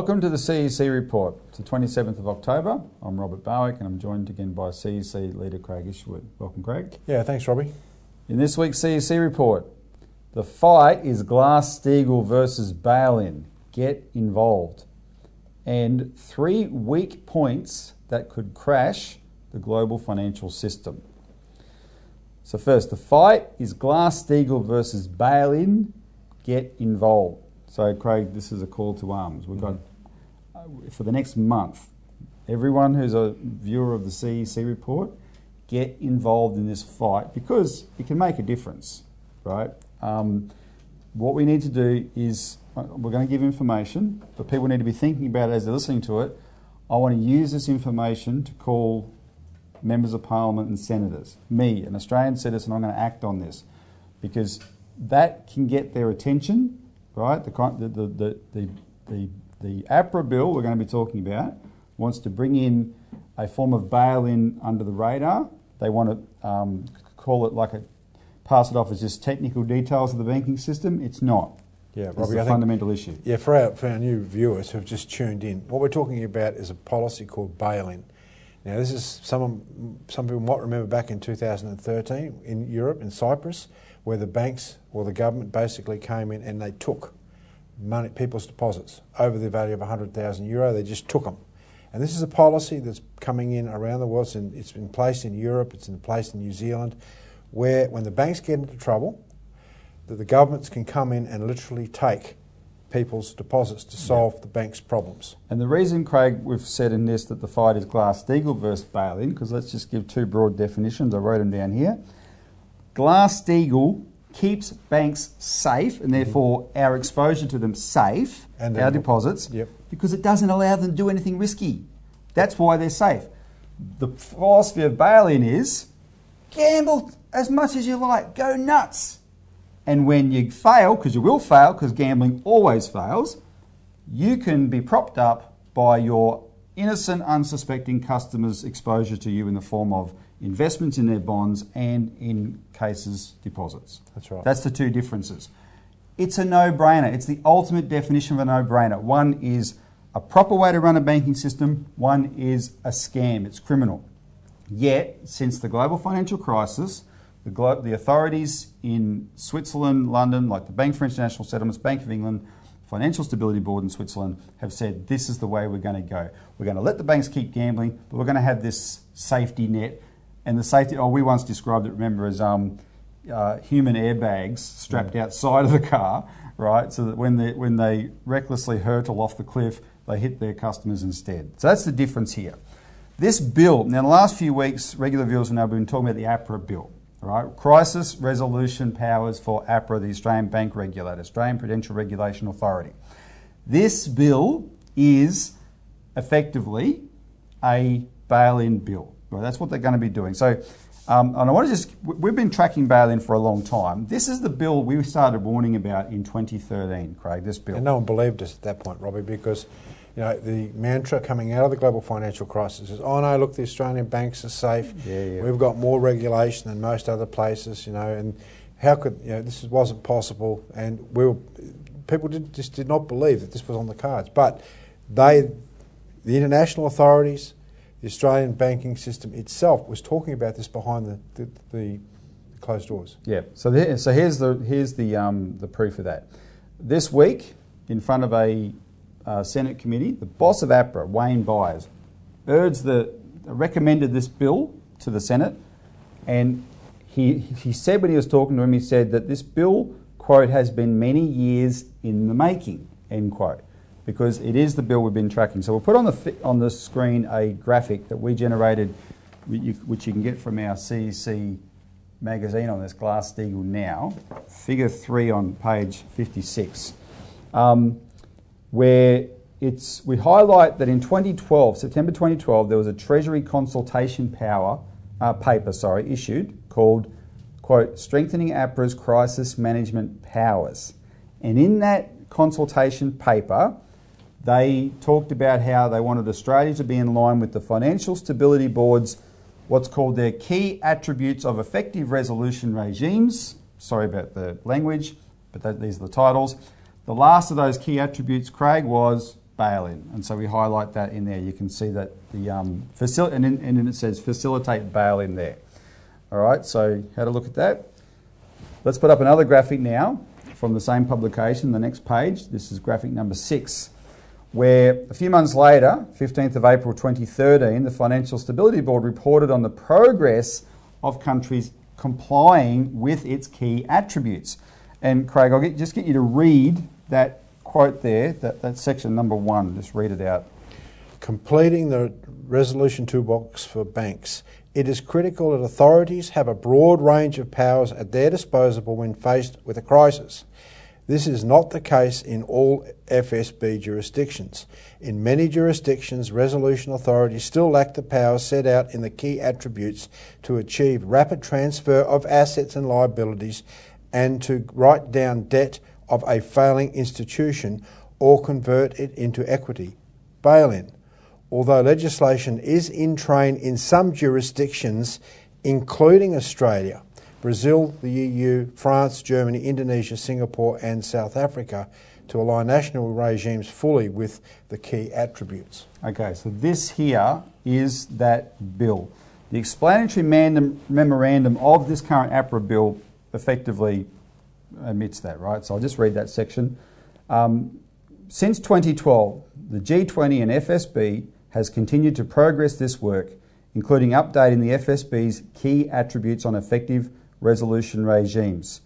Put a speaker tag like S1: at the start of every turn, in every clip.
S1: Welcome to the CEC report. It's the 27th of October. I'm Robert Barwick and I'm joined again by CEC leader Craig Isherwood. Welcome, Craig.
S2: Yeah, thanks, Robbie.
S1: In this week's CEC report, the fight is Glass Steagall versus Bail-in. Get involved. And three weak points that could crash the global financial system. So first, the fight is Glass Steagall versus Bail-in. Get involved. So, Craig, this is a call to arms. We've got, uh, for the next month, everyone who's a viewer of the CEC report, get involved in this fight because it can make a difference, right? Um, what we need to do is, uh, we're going to give information, but people need to be thinking about it as they're listening to it. I want to use this information to call members of parliament and senators. Me, an Australian citizen, I'm going to act on this because that can get their attention right? The, the, the, the, the, the APRA bill we're going to be talking about wants to bring in a form of bail-in under the radar. They want to um, call it like a pass it off as just technical details of the banking system. It's not.
S2: Yeah,
S1: Robbie, a fundamental issue.
S2: Yeah, for our, for our new viewers who've just tuned in, what we're talking about is a policy called bail-in. Now, this is some some people might remember back in 2013 in Europe, in Cyprus, where the banks or the government basically came in and they took money, people's deposits over the value of 100,000 euro. They just took them. And this is a policy that's coming in around the world. It's, in, it's been placed in Europe, it's in place in New Zealand, where when the banks get into trouble, that the governments can come in and literally take people's deposits to solve yeah. the bank's problems.
S1: And the reason, Craig, we've said in this that the fight is Glass-Steagall versus bail-in, because let's just give two broad definitions. I wrote them down here. Glass-Steagall keeps banks safe and therefore mm-hmm. our exposure to them safe, and our deposits,
S2: yep.
S1: because it doesn't allow them to do anything risky. That's why they're safe. The philosophy of bail-in is gamble as much as you like, go nuts. And when you fail, because you will fail, because gambling always fails, you can be propped up by your innocent, unsuspecting customers' exposure to you in the form of investments in their bonds and in cases deposits.
S2: That's right.
S1: That's the two differences. It's a no-brainer. It's the ultimate definition of a no-brainer. One is a proper way to run a banking system, one is a scam. It's criminal. Yet, since the global financial crisis, the, glo- the authorities in Switzerland, London, like the Bank for International Settlements, Bank of England, Financial Stability Board in Switzerland have said this is the way we're going to go. We're going to let the banks keep gambling, but we're going to have this safety net. And the safety, oh, we once described it, remember, as um, uh, human airbags strapped mm. outside of the car, right? So that when they, when they recklessly hurtle off the cliff, they hit their customers instead. So that's the difference here. This bill, now, the last few weeks, regular viewers have now been talking about the APRA bill right? Crisis resolution powers for APRA, the Australian Bank Regulator, Australian Prudential Regulation Authority. This bill is effectively a bail-in bill. Right? That's what they're going to be doing. So, um, and I want to just, we've been tracking bail-in for a long time. This is the bill we started warning about in 2013, Craig, this bill.
S2: And no one believed us at that point, Robbie, because you know, the mantra coming out of the global financial crisis is, oh no, look, the Australian banks are safe.
S1: Yeah, yeah.
S2: We've got more regulation than most other places, you know, and how could, you know, this wasn't possible. And we were, people did, just did not believe that this was on the cards. But they, the international authorities, the Australian banking system itself was talking about this behind the, the, the closed doors.
S1: Yeah. So, so here's the here's the um, the proof of that. This week, in front of a uh, Senate committee, the boss of APRA, Wayne Byres, urged the, recommended this bill to the Senate, and he, he said when he was talking to him, he said that this bill, quote, has been many years in the making, end quote, because it is the bill we've been tracking. So we'll put on the, on the screen a graphic that we generated, which you can get from our CEC magazine on this Glass-Steagall now, figure three on page 56. Um, where it's, we highlight that in 2012, September 2012, there was a Treasury consultation power, uh, paper sorry, issued called, quote, Strengthening APRA's Crisis Management Powers. And in that consultation paper, they talked about how they wanted Australia to be in line with the Financial Stability Board's what's called their key attributes of effective resolution regimes. Sorry about the language, but that, these are the titles. The last of those key attributes, Craig, was bail-in, and so we highlight that in there. You can see that the um, and, in, and then it says facilitate bail-in there. All right, so had a look at that. Let's put up another graphic now from the same publication, the next page. This is graphic number six, where a few months later, 15th of April 2013, the Financial Stability Board reported on the progress of countries complying with its key attributes. And Craig, I'll get, just get you to read that quote there, that, that section number one. Just read it out.
S2: Completing the resolution toolbox for banks. It is critical that authorities have a broad range of powers at their disposal when faced with a crisis. This is not the case in all FSB jurisdictions. In many jurisdictions, resolution authorities still lack the powers set out in the key attributes to achieve rapid transfer of assets and liabilities and to write down debt of a failing institution or convert it into equity. Bail in. Although legislation is in train in some jurisdictions, including Australia, Brazil, the EU, France, Germany, Indonesia, Singapore, and South Africa, to align national regimes fully with the key attributes.
S1: Okay, so this here is that bill. The explanatory memorandum of this current APRA bill effectively admits that, right? So I'll just read that section. Um, since 2012, the G20 and FSB has continued to progress this work, including updating the FSB's key attributes on effective resolution regimes,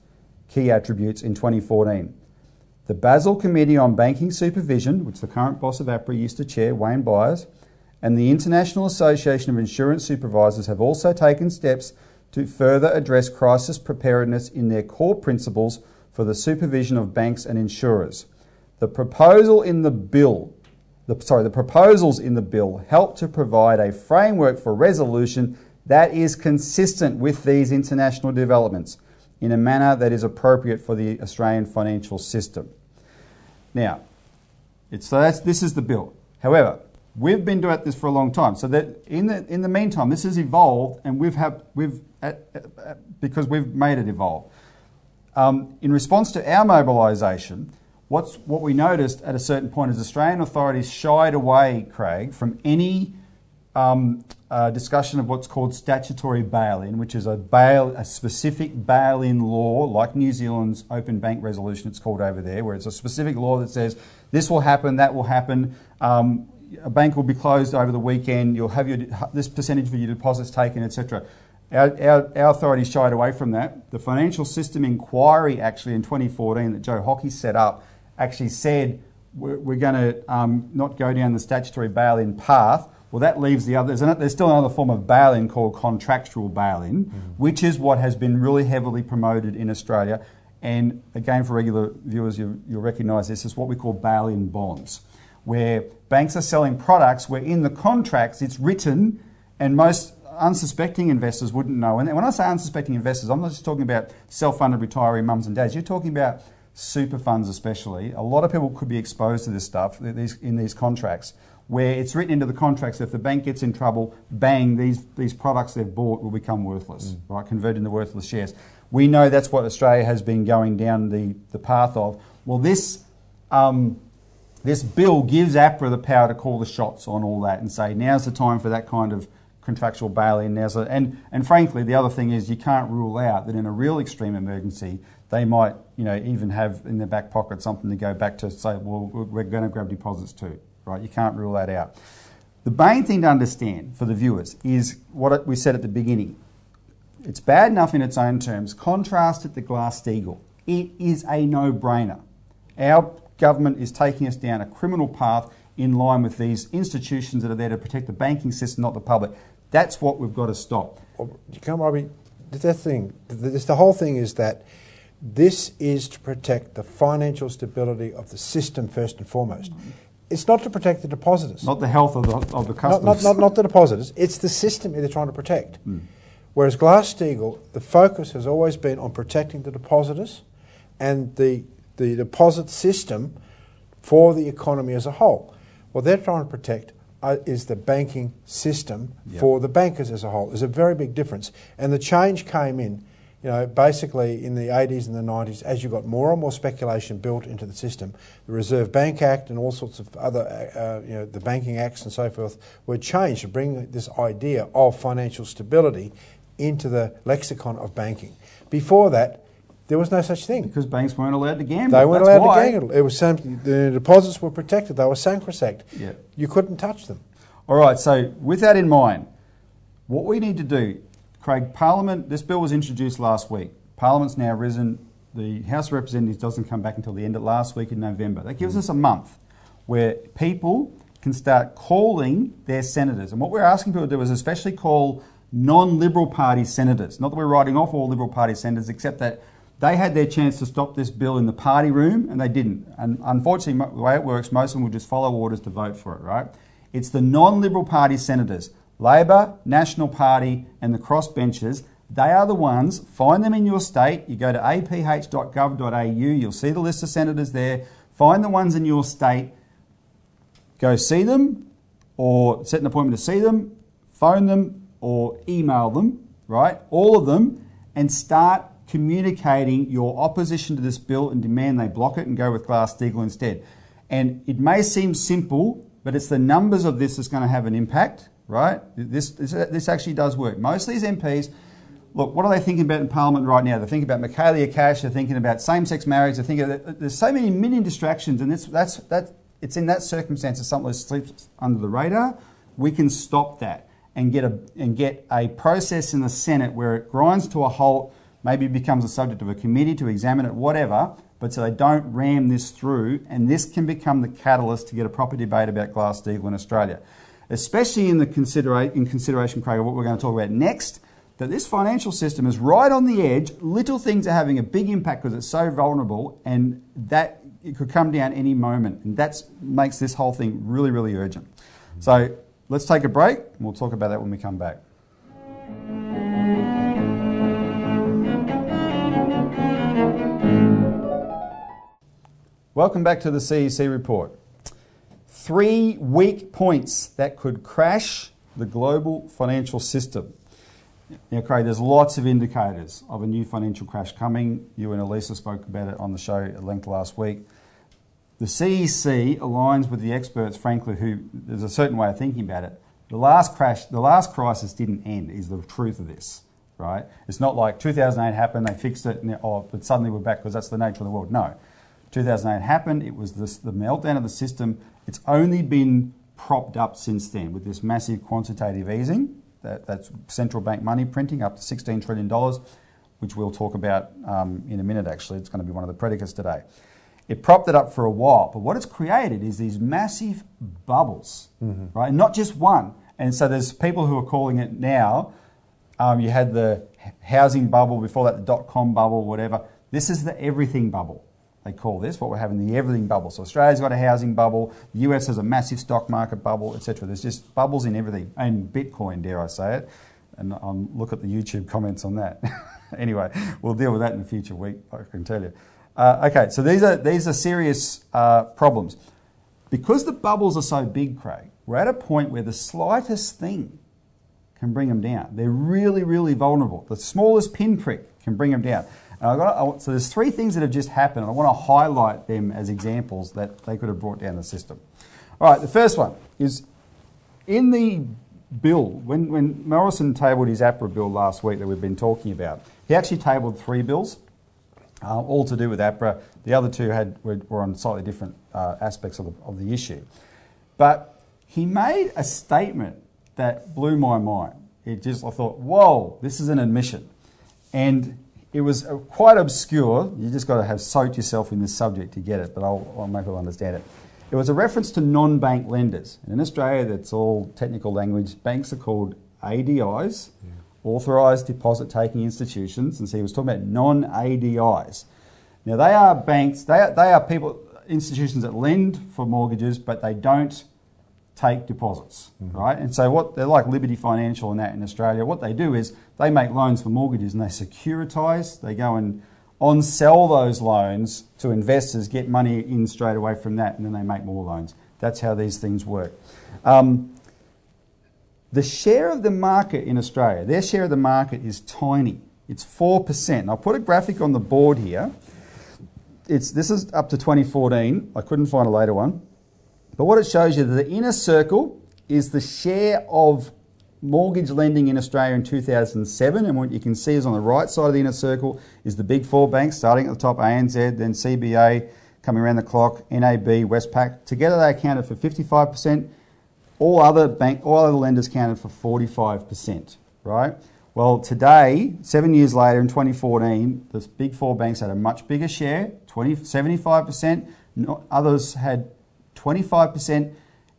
S1: key attributes in 2014. The Basel Committee on Banking Supervision, which the current boss of APRA used to chair, Wayne Byres, and the International Association of Insurance Supervisors have also taken steps to further address crisis preparedness in their core principles for the supervision of banks and insurers. The proposal in the bill, the, sorry, the proposals in the bill help to provide a framework for resolution that is consistent with these international developments in a manner that is appropriate for the Australian financial system. Now, so that's, this is the bill. However, we've been doing this for a long time. So that in the in the meantime, this has evolved, and we've have we've at, at, because we've made it evolve. Um, in response to our mobilisation, what's what we noticed at a certain point is Australian authorities shied away, Craig, from any um, uh, discussion of what's called statutory bail-in, which is a bail, a specific bail-in law, like New Zealand's open bank resolution. It's called over there, where it's a specific law that says this will happen, that will happen. Um, a bank will be closed over the weekend. You'll have your this percentage of your deposits taken, etc. Our, our, our authorities shied away from that. The Financial System Inquiry, actually in 2014, that Joe Hockey set up, actually said we're, we're going to um, not go down the statutory bail-in path. Well, that leaves the other. There's still another form of bail-in called contractual bail-in, mm-hmm. which is what has been really heavily promoted in Australia. And again, for regular viewers, you, will recognise this is what we call bail-in bonds where banks are selling products where in the contracts it's written and most unsuspecting investors wouldn't know. And when I say unsuspecting investors, I'm not just talking about self-funded retiree mums and dads. You're talking about super funds especially. A lot of people could be exposed to this stuff in these contracts where it's written into the contracts if the bank gets in trouble, bang, these, these products they've bought will become worthless, mm. right? Converted into worthless shares. We know that's what Australia has been going down the, the path of. Well, this um, this bill gives APRA the power to call the shots on all that and say, now's the time for that kind of contractual bail-in. Now's and, and frankly, the other thing is you can't rule out that in a real extreme emergency, they might, you know, even have in their back pocket something to go back to say, well, we're going to grab deposits too, right? You can't rule that out. The main thing to understand for the viewers is what we said at the beginning. It's bad enough in its own terms. Contrast it to Glass-Steagall. It is a no-brainer. Our government is taking us down a criminal path in line with these institutions that are there to protect the banking system, not the public. That's what we've got to stop.
S2: Well, you come, Robbie. The thing, this, the whole thing is that this is to protect the financial stability of the system first and foremost. It's not to protect the depositors.
S1: Not the health of the, of the customers.
S2: Not, not, not, not the depositors. It's the system they're trying to protect. Mm. Whereas Glass-Steagall, the focus has always been on protecting the depositors and the the deposit system for the economy as a whole. What they're trying to protect uh, is the banking system yep. for the bankers as a whole. There's a very big difference. And the change came in you know, basically in the 80s and the 90s, as you got more and more speculation built into the system, the Reserve Bank Act and all sorts of other, uh, you know, the banking acts and so forth were changed to bring this idea of financial stability into the lexicon of banking. Before that, there was no such thing.
S1: Because banks weren't allowed to gamble.
S2: They weren't
S1: That's
S2: allowed
S1: why.
S2: to gamble. It was some, the deposits were protected. They were sacrosanct.
S1: Yeah.
S2: You couldn't touch them.
S1: All right, so with that in mind, what we need to do, Craig, Parliament, this bill was introduced last week. Parliament's now risen. The House of Representatives doesn't come back until the end of last week in November. That gives us a month where people can start calling their senators. And what we're asking people to do is especially call non Liberal Party senators. Not that we're writing off all Liberal Party senators, except that they had their chance to stop this bill in the party room and they didn't. And unfortunately, the way it works, most of them will just follow orders to vote for it, right? It's the non Liberal Party senators, Labor, National Party, and the crossbenchers. They are the ones, find them in your state. You go to aph.gov.au, you'll see the list of senators there. Find the ones in your state, go see them, or set an appointment to see them, phone them, or email them, right? All of them, and start communicating your opposition to this bill and demand they block it and go with Glass Steagall instead. And it may seem simple, but it's the numbers of this that's going to have an impact, right? This, this, this actually does work. Most of these MPs, look, what are they thinking about in Parliament right now? They're thinking about Michaelia Cash, they're thinking about same-sex marriage, they're thinking, there's so many million distractions, and it's, that's, that, it's in that circumstance that something slips under the radar, we can stop that and get a, and get a process in the Senate where it grinds to a halt, maybe becomes a subject of a committee to examine it, whatever, but so they don't ram this through, and this can become the catalyst to get a proper debate about Glass-Steagall in Australia. Especially in the considera- in consideration, Craig, of what we're going to talk about next, that this financial system is right on the edge. Little things are having a big impact because it's so vulnerable, and that it could come down any moment, and that makes this whole thing really, really urgent. So let's take a break, and we'll talk about that when we come back. Welcome back to the CEC report. Three weak points that could crash the global financial system. Now, Craig, there's lots of indicators of a new financial crash coming. You and Elisa spoke about it on the show at length last week. The CEC aligns with the experts, frankly, who there's a certain way of thinking about it. The last crash, the last crisis didn't end, is the truth of this, right? It's not like 2008 happened, they fixed it, and oh, but suddenly we're back because that's the nature of the world. No. 2008 happened, it was this, the meltdown of the system. It's only been propped up since then with this massive quantitative easing, that, that's central bank money printing up to $16 trillion, which we'll talk about um, in a minute actually. It's going to be one of the predicates today. It propped it up for a while, but what it's created is these massive bubbles, mm-hmm. right? Not just one. And so there's people who are calling it now. Um, you had the housing bubble before that, the dot com bubble, whatever. This is the everything bubble they call this, what we're having the everything bubble. So Australia's got a housing bubble, the US has a massive stock market bubble, etc. There's just bubbles in everything, and Bitcoin, dare I say it. And um, look at the YouTube comments on that. anyway, we'll deal with that in the future week, I can tell you. Uh, okay, so these are, these are serious uh, problems. Because the bubbles are so big, Craig, we're at a point where the slightest thing can bring them down. They're really, really vulnerable. The smallest pinprick can bring them down. And I got so there's three things that have just happened, and I want to highlight them as examples that they could have brought down the system. All right, the first one is in the bill, when, when Morrison tabled his APRA bill last week that we've been talking about, he actually tabled three bills, uh, all to do with APRA. The other two had, were, were on slightly different uh, aspects of the, of the issue. But he made a statement that blew my mind. It just, I thought, whoa, this is an admission. And it was uh, quite obscure. You just got to have soaked yourself in this subject to get it, but I'll, I'll make people understand it. It was a reference to non bank lenders. And in Australia, that's all technical language. Banks are called ADIs, yeah. authorised deposit taking institutions. And so he was talking about non ADIs. Now, they are banks, they are, they are people, institutions that lend for mortgages, but they don't take deposits, mm-hmm. right? And so what they're like Liberty Financial and that in Australia. What they do is they make loans for mortgages and they securitize. They go and on sell those loans to investors, get money in straight away from that, and then they make more loans. That's how these things work. Um, the share of the market in Australia, their share of the market is tiny. It's 4%. And I'll put a graphic on the board here. It's, this is up to 2014. I couldn't find a later one. But what it shows you, that the inner circle is the share of mortgage lending in Australia in 2007. And what you can see is on the right side of the inner circle is the big four banks, starting at the top, ANZ, then CBA, coming around the clock, NAB, Westpac. Together they accounted for 55%. All other bank, all other lenders counted for 45%, right? Well, today, seven years later in 2014, the big four banks had a much bigger share, 20, 75%. Others had 25%,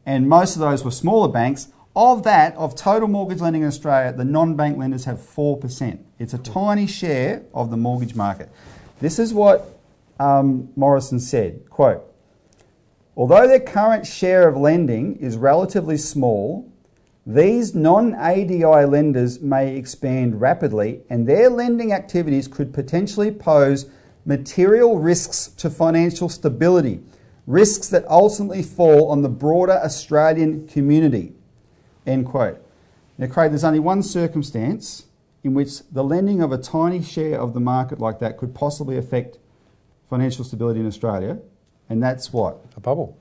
S1: and most of those were smaller banks. Of that, of total mortgage lending in Australia, the non-bank lenders have 4%. It's a tiny share of the mortgage market. This is what um, Morrison said, quote, although their current share of lending is relatively small, these non-ADI lenders may expand rapidly and their lending activities could potentially pose material risks to financial stability, risks that ultimately fall on the broader Australian community. End quote. Now, Craig, there's only one circumstance in which the lending of a tiny share of the market like that could possibly affect financial stability in Australia, and that's what?
S2: A bubble.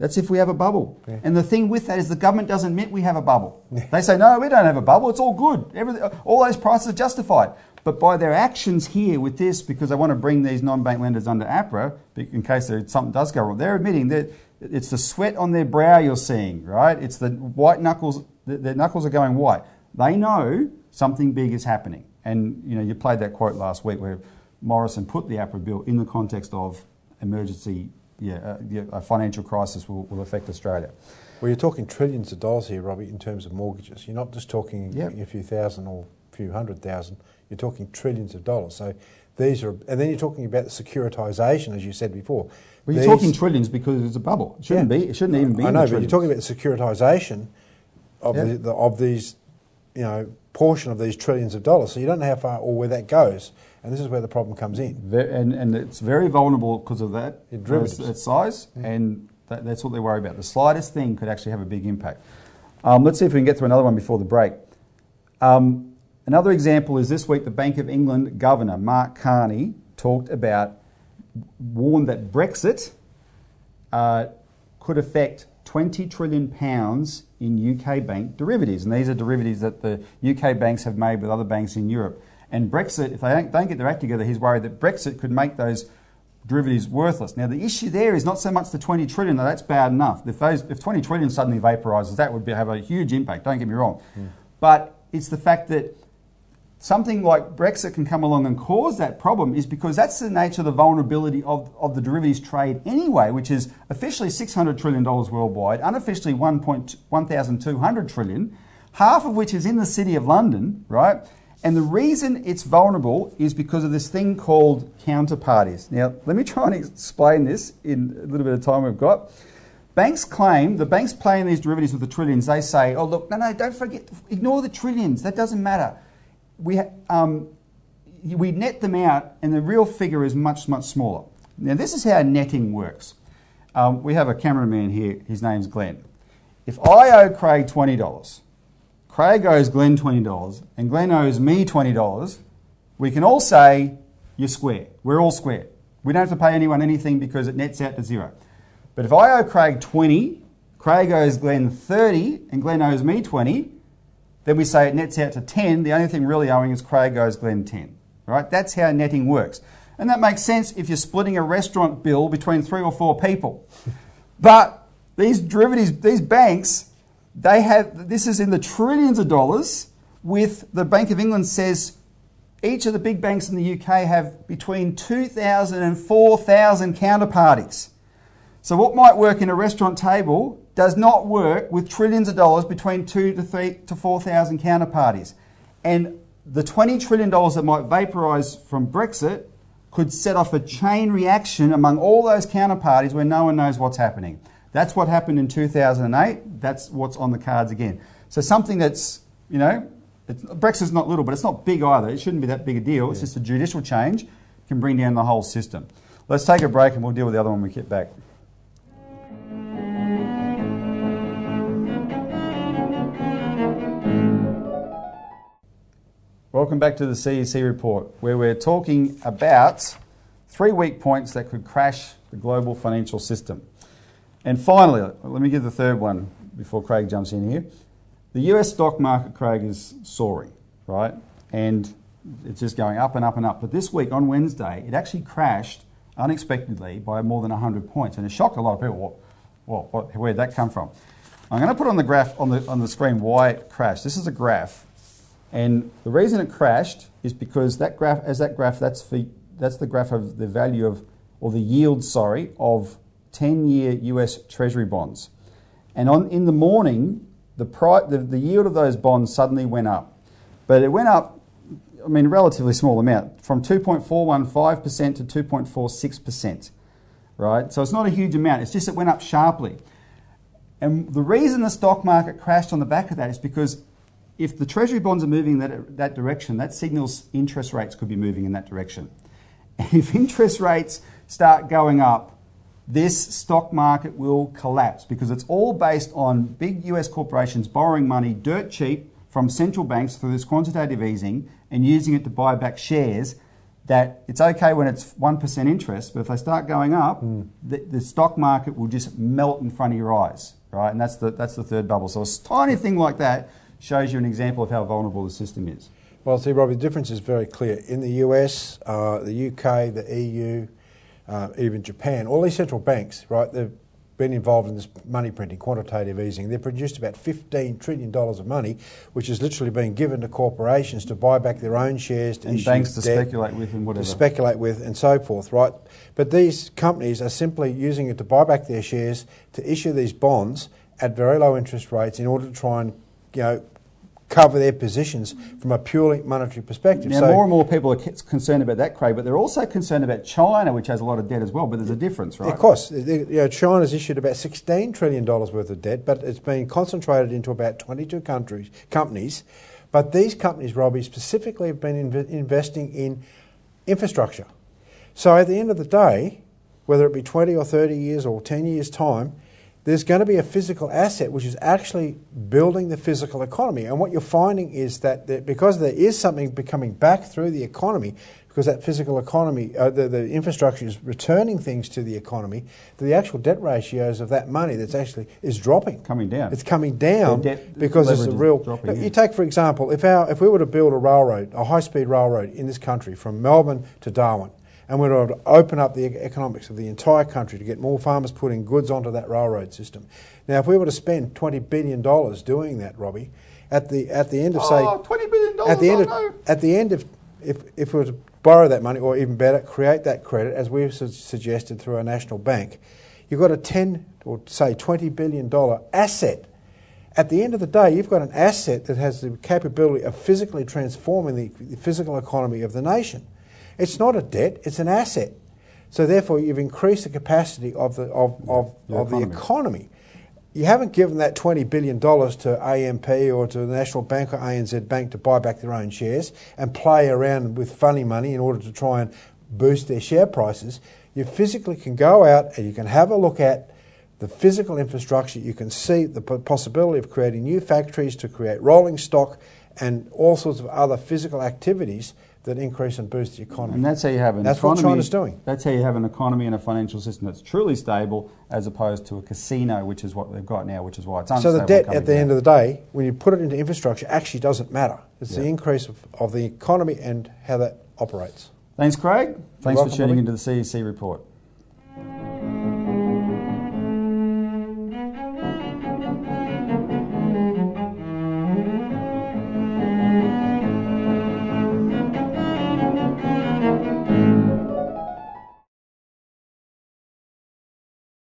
S1: That's if we have a bubble. Yeah. And the thing with that is the government doesn't admit we have a bubble. Yeah. They say, no, we don't have a bubble. It's all good. Everything, all those prices are justified. But by their actions here with this, because they want to bring these non-bank lenders under APRA, in case there, something does go wrong, they're admitting that it's the sweat on their brow you're seeing, right? It's the white knuckles, their knuckles are going white. They know something big is happening. And, you know, you played that quote last week where Morrison put the APRA bill in the context of emergency, yeah, uh, a financial crisis will, will affect Australia.
S2: Well, you're talking trillions of dollars here, Robbie, in terms of mortgages. You're not just talking yep. a few thousand or a few hundred thousand. You're talking trillions of dollars. So these are, and then you're talking about the securitization, as you said before.
S1: Well, you're these, talking trillions because it's a bubble. It shouldn't yeah. be. It shouldn't even be.
S2: I know, but you're talking about the securitization of the, the, of these, you know, portion of these trillions of dollars. So you don't know how far or where that goes, and this is where the problem comes in.
S1: Very, and and it's very vulnerable because of that. Its, its size, yeah. and that, that's what they worry about. The slightest thing could actually have a big impact. Um, let's see if we can get through another one before the break. Um, Another example is this week the Bank of England Governor, Mark Carney, talked about, warned that Brexit uh, could affect 20 trillion pounds in UK bank derivatives. And these are derivatives that the UK banks have made with other banks in Europe. And Brexit, if they don't, don't get their act together, he's worried that Brexit could make those derivatives worthless. Now, the issue there is not so much the 20 trillion, though that's bad enough. If, those, if 20 trillion suddenly vaporises, that would be, have a huge impact, don't get me wrong. Mm. But it's the fact that something like Brexit can come along and cause that problem is because that's the nature of the vulnerability of, of the derivatives trade anyway, which is officially $600 trillion worldwide, unofficially 1,200 trillion, half of which is in the city of London, right? And the reason it's vulnerable is because of this thing called counterparties. Now, let me try and explain this in a little bit of time we've got. Banks claim, the banks playing these derivatives with the trillions, they say, oh, look, no, no, don't forget, ignore the trillions, that doesn't matter we, um, we net them out and the real figure is much, much smaller. Now, this is how netting works. Um, we have a cameraman here, his name's Glenn. If I owe Craig $20, Craig owes Glenn $20, and Glenn owes me $20, we can all say, you're square. We're all square. We don't have to pay anyone anything because it nets out to zero. But if I owe Craig 20, Craig owes Glenn 30, and Glenn owes me 20, then we say it nets out to 10. The only thing really owing is Craig owes Glenn 10. Right? That's how netting works. And that makes sense if you're splitting a restaurant bill between three or four people. But these derivatives, these banks, they have, this is in the trillions of dollars, with the Bank of England says each of the big banks in the UK have between 2,000 and 4,000 counterparties. So what might work in a restaurant table does not work with trillions of dollars between two to three to 4,000 counterparties. And the $20 trillion that might vaporise from Brexit could set off a chain reaction among all those counterparties where no one knows what's happening. That's what happened in 2008. That's what's on the cards again. So something that's, you know, Brexit's not little, but it's not big either. It shouldn't be that big a deal. Yeah. It's just a judicial change can bring down the whole system. Let's take a break and we'll deal with the other one when we get back. Welcome back to the CEC report, where we're talking about three weak points that could crash the global financial system. And finally, let me give the third one before Craig jumps in here. The US stock market, Craig, is soaring, right? And it's just going up and up and up. But this week, on Wednesday, it actually crashed unexpectedly by more than 100 points. And it shocked a lot of people. Well, what, where'd that come from? I'm going to put on the graph on the, on the screen why it crashed. This is a graph. And the reason it crashed is because that graph, as that graph, that's, for, that's the graph of the value of, or the yield, sorry, of 10 year US Treasury bonds. And on, in the morning, the, pri- the, the yield of those bonds suddenly went up. But it went up, I mean, relatively small amount, from 2.415% to 2.46%, right? So it's not a huge amount, it's just it went up sharply. And the reason the stock market crashed on the back of that is because if the treasury bonds are moving that, that direction, that signals interest rates could be moving in that direction. And if interest rates start going up, this stock market will collapse because it's all based on big US corporations borrowing money dirt cheap from central banks through this quantitative easing and using it to buy back shares. That it's okay when it's 1% interest, but if they start going up, mm. the, the stock market will just melt in front of your eyes, right? And that's the, that's the third bubble. So a tiny thing like that shows you an example of how vulnerable the system is.
S2: Well, see, Robbie, the difference is very clear. In the US, uh, the UK, the EU, uh, even Japan, all these central banks, right, they've been involved in this money printing, quantitative easing. They've produced about $15 trillion of money, which is literally being given to corporations to buy back their own shares, to
S1: and banks to speculate with and whatever.
S2: To speculate with and so forth, right? But these companies are simply using it to buy back their shares, to issue these bonds at very low interest rates in order to try and you know, cover their positions from a purely monetary perspective.
S1: Now, so, more and more people are concerned about that, Craig, but they're also concerned about China, which has a lot of debt as well. But there's a difference, right?
S2: Of course. You know, China's issued about $16 trillion worth of debt, but it's been concentrated into about 22 countries, companies. But these companies, Robbie, specifically have been inv- investing in infrastructure. So at the end of the day, whether it be 20 or 30 years or 10 years' time, there's going to be a physical asset which is actually building the physical economy. And what you're finding is that because there is something becoming back through the economy, because that physical economy, uh, the, the infrastructure is returning things to the economy, the actual debt ratios of that money that's actually is dropping.
S1: Coming down.
S2: It's coming down because there's a real. Dropping. You take, for example, if, our, if we were to build a railroad, a high speed railroad in this country from Melbourne to Darwin, and we're going to open up the economics of the entire country to get more farmers putting goods onto that railroad system. Now, if we were to spend $20 billion doing that, Robbie, at the, at the end of, say...
S1: Oh, $20 billion,
S2: at the end of, At the end of, if, if we were to borrow that money, or even better, create that credit, as we've su- suggested through our national bank, you've got a 10 or say $20 billion asset at the end of the day, you've got an asset that has the capability of physically transforming the, the, physical economy of the nation. It's not a debt, it's an asset. So therefore, you've increased the capacity of the, of, of, the, of economy. the economy. You haven't given that $20 billion to AMP or to the National Bank or ANZ Bank to buy back their own shares and play around with funny money in order to try and boost their share prices. You physically can go out and you can have a look at the physical infrastructure. You can see the possibility of creating new factories to create rolling stock and all sorts of other physical activities that increase and boost the economy.
S1: And that's how you have an
S2: that's
S1: economy.
S2: what China's doing.
S1: That's how you have an economy and a financial system that's truly stable, as opposed to a casino, which is what they've got now, which is why it's unstable.
S2: So the debt at the down. end of the day, when you put it into infrastructure, actually doesn't matter. It's the increase of, of the economy and how that operates.
S1: Thanks, Craig. Thanks welcome, for tuning into the CEC report.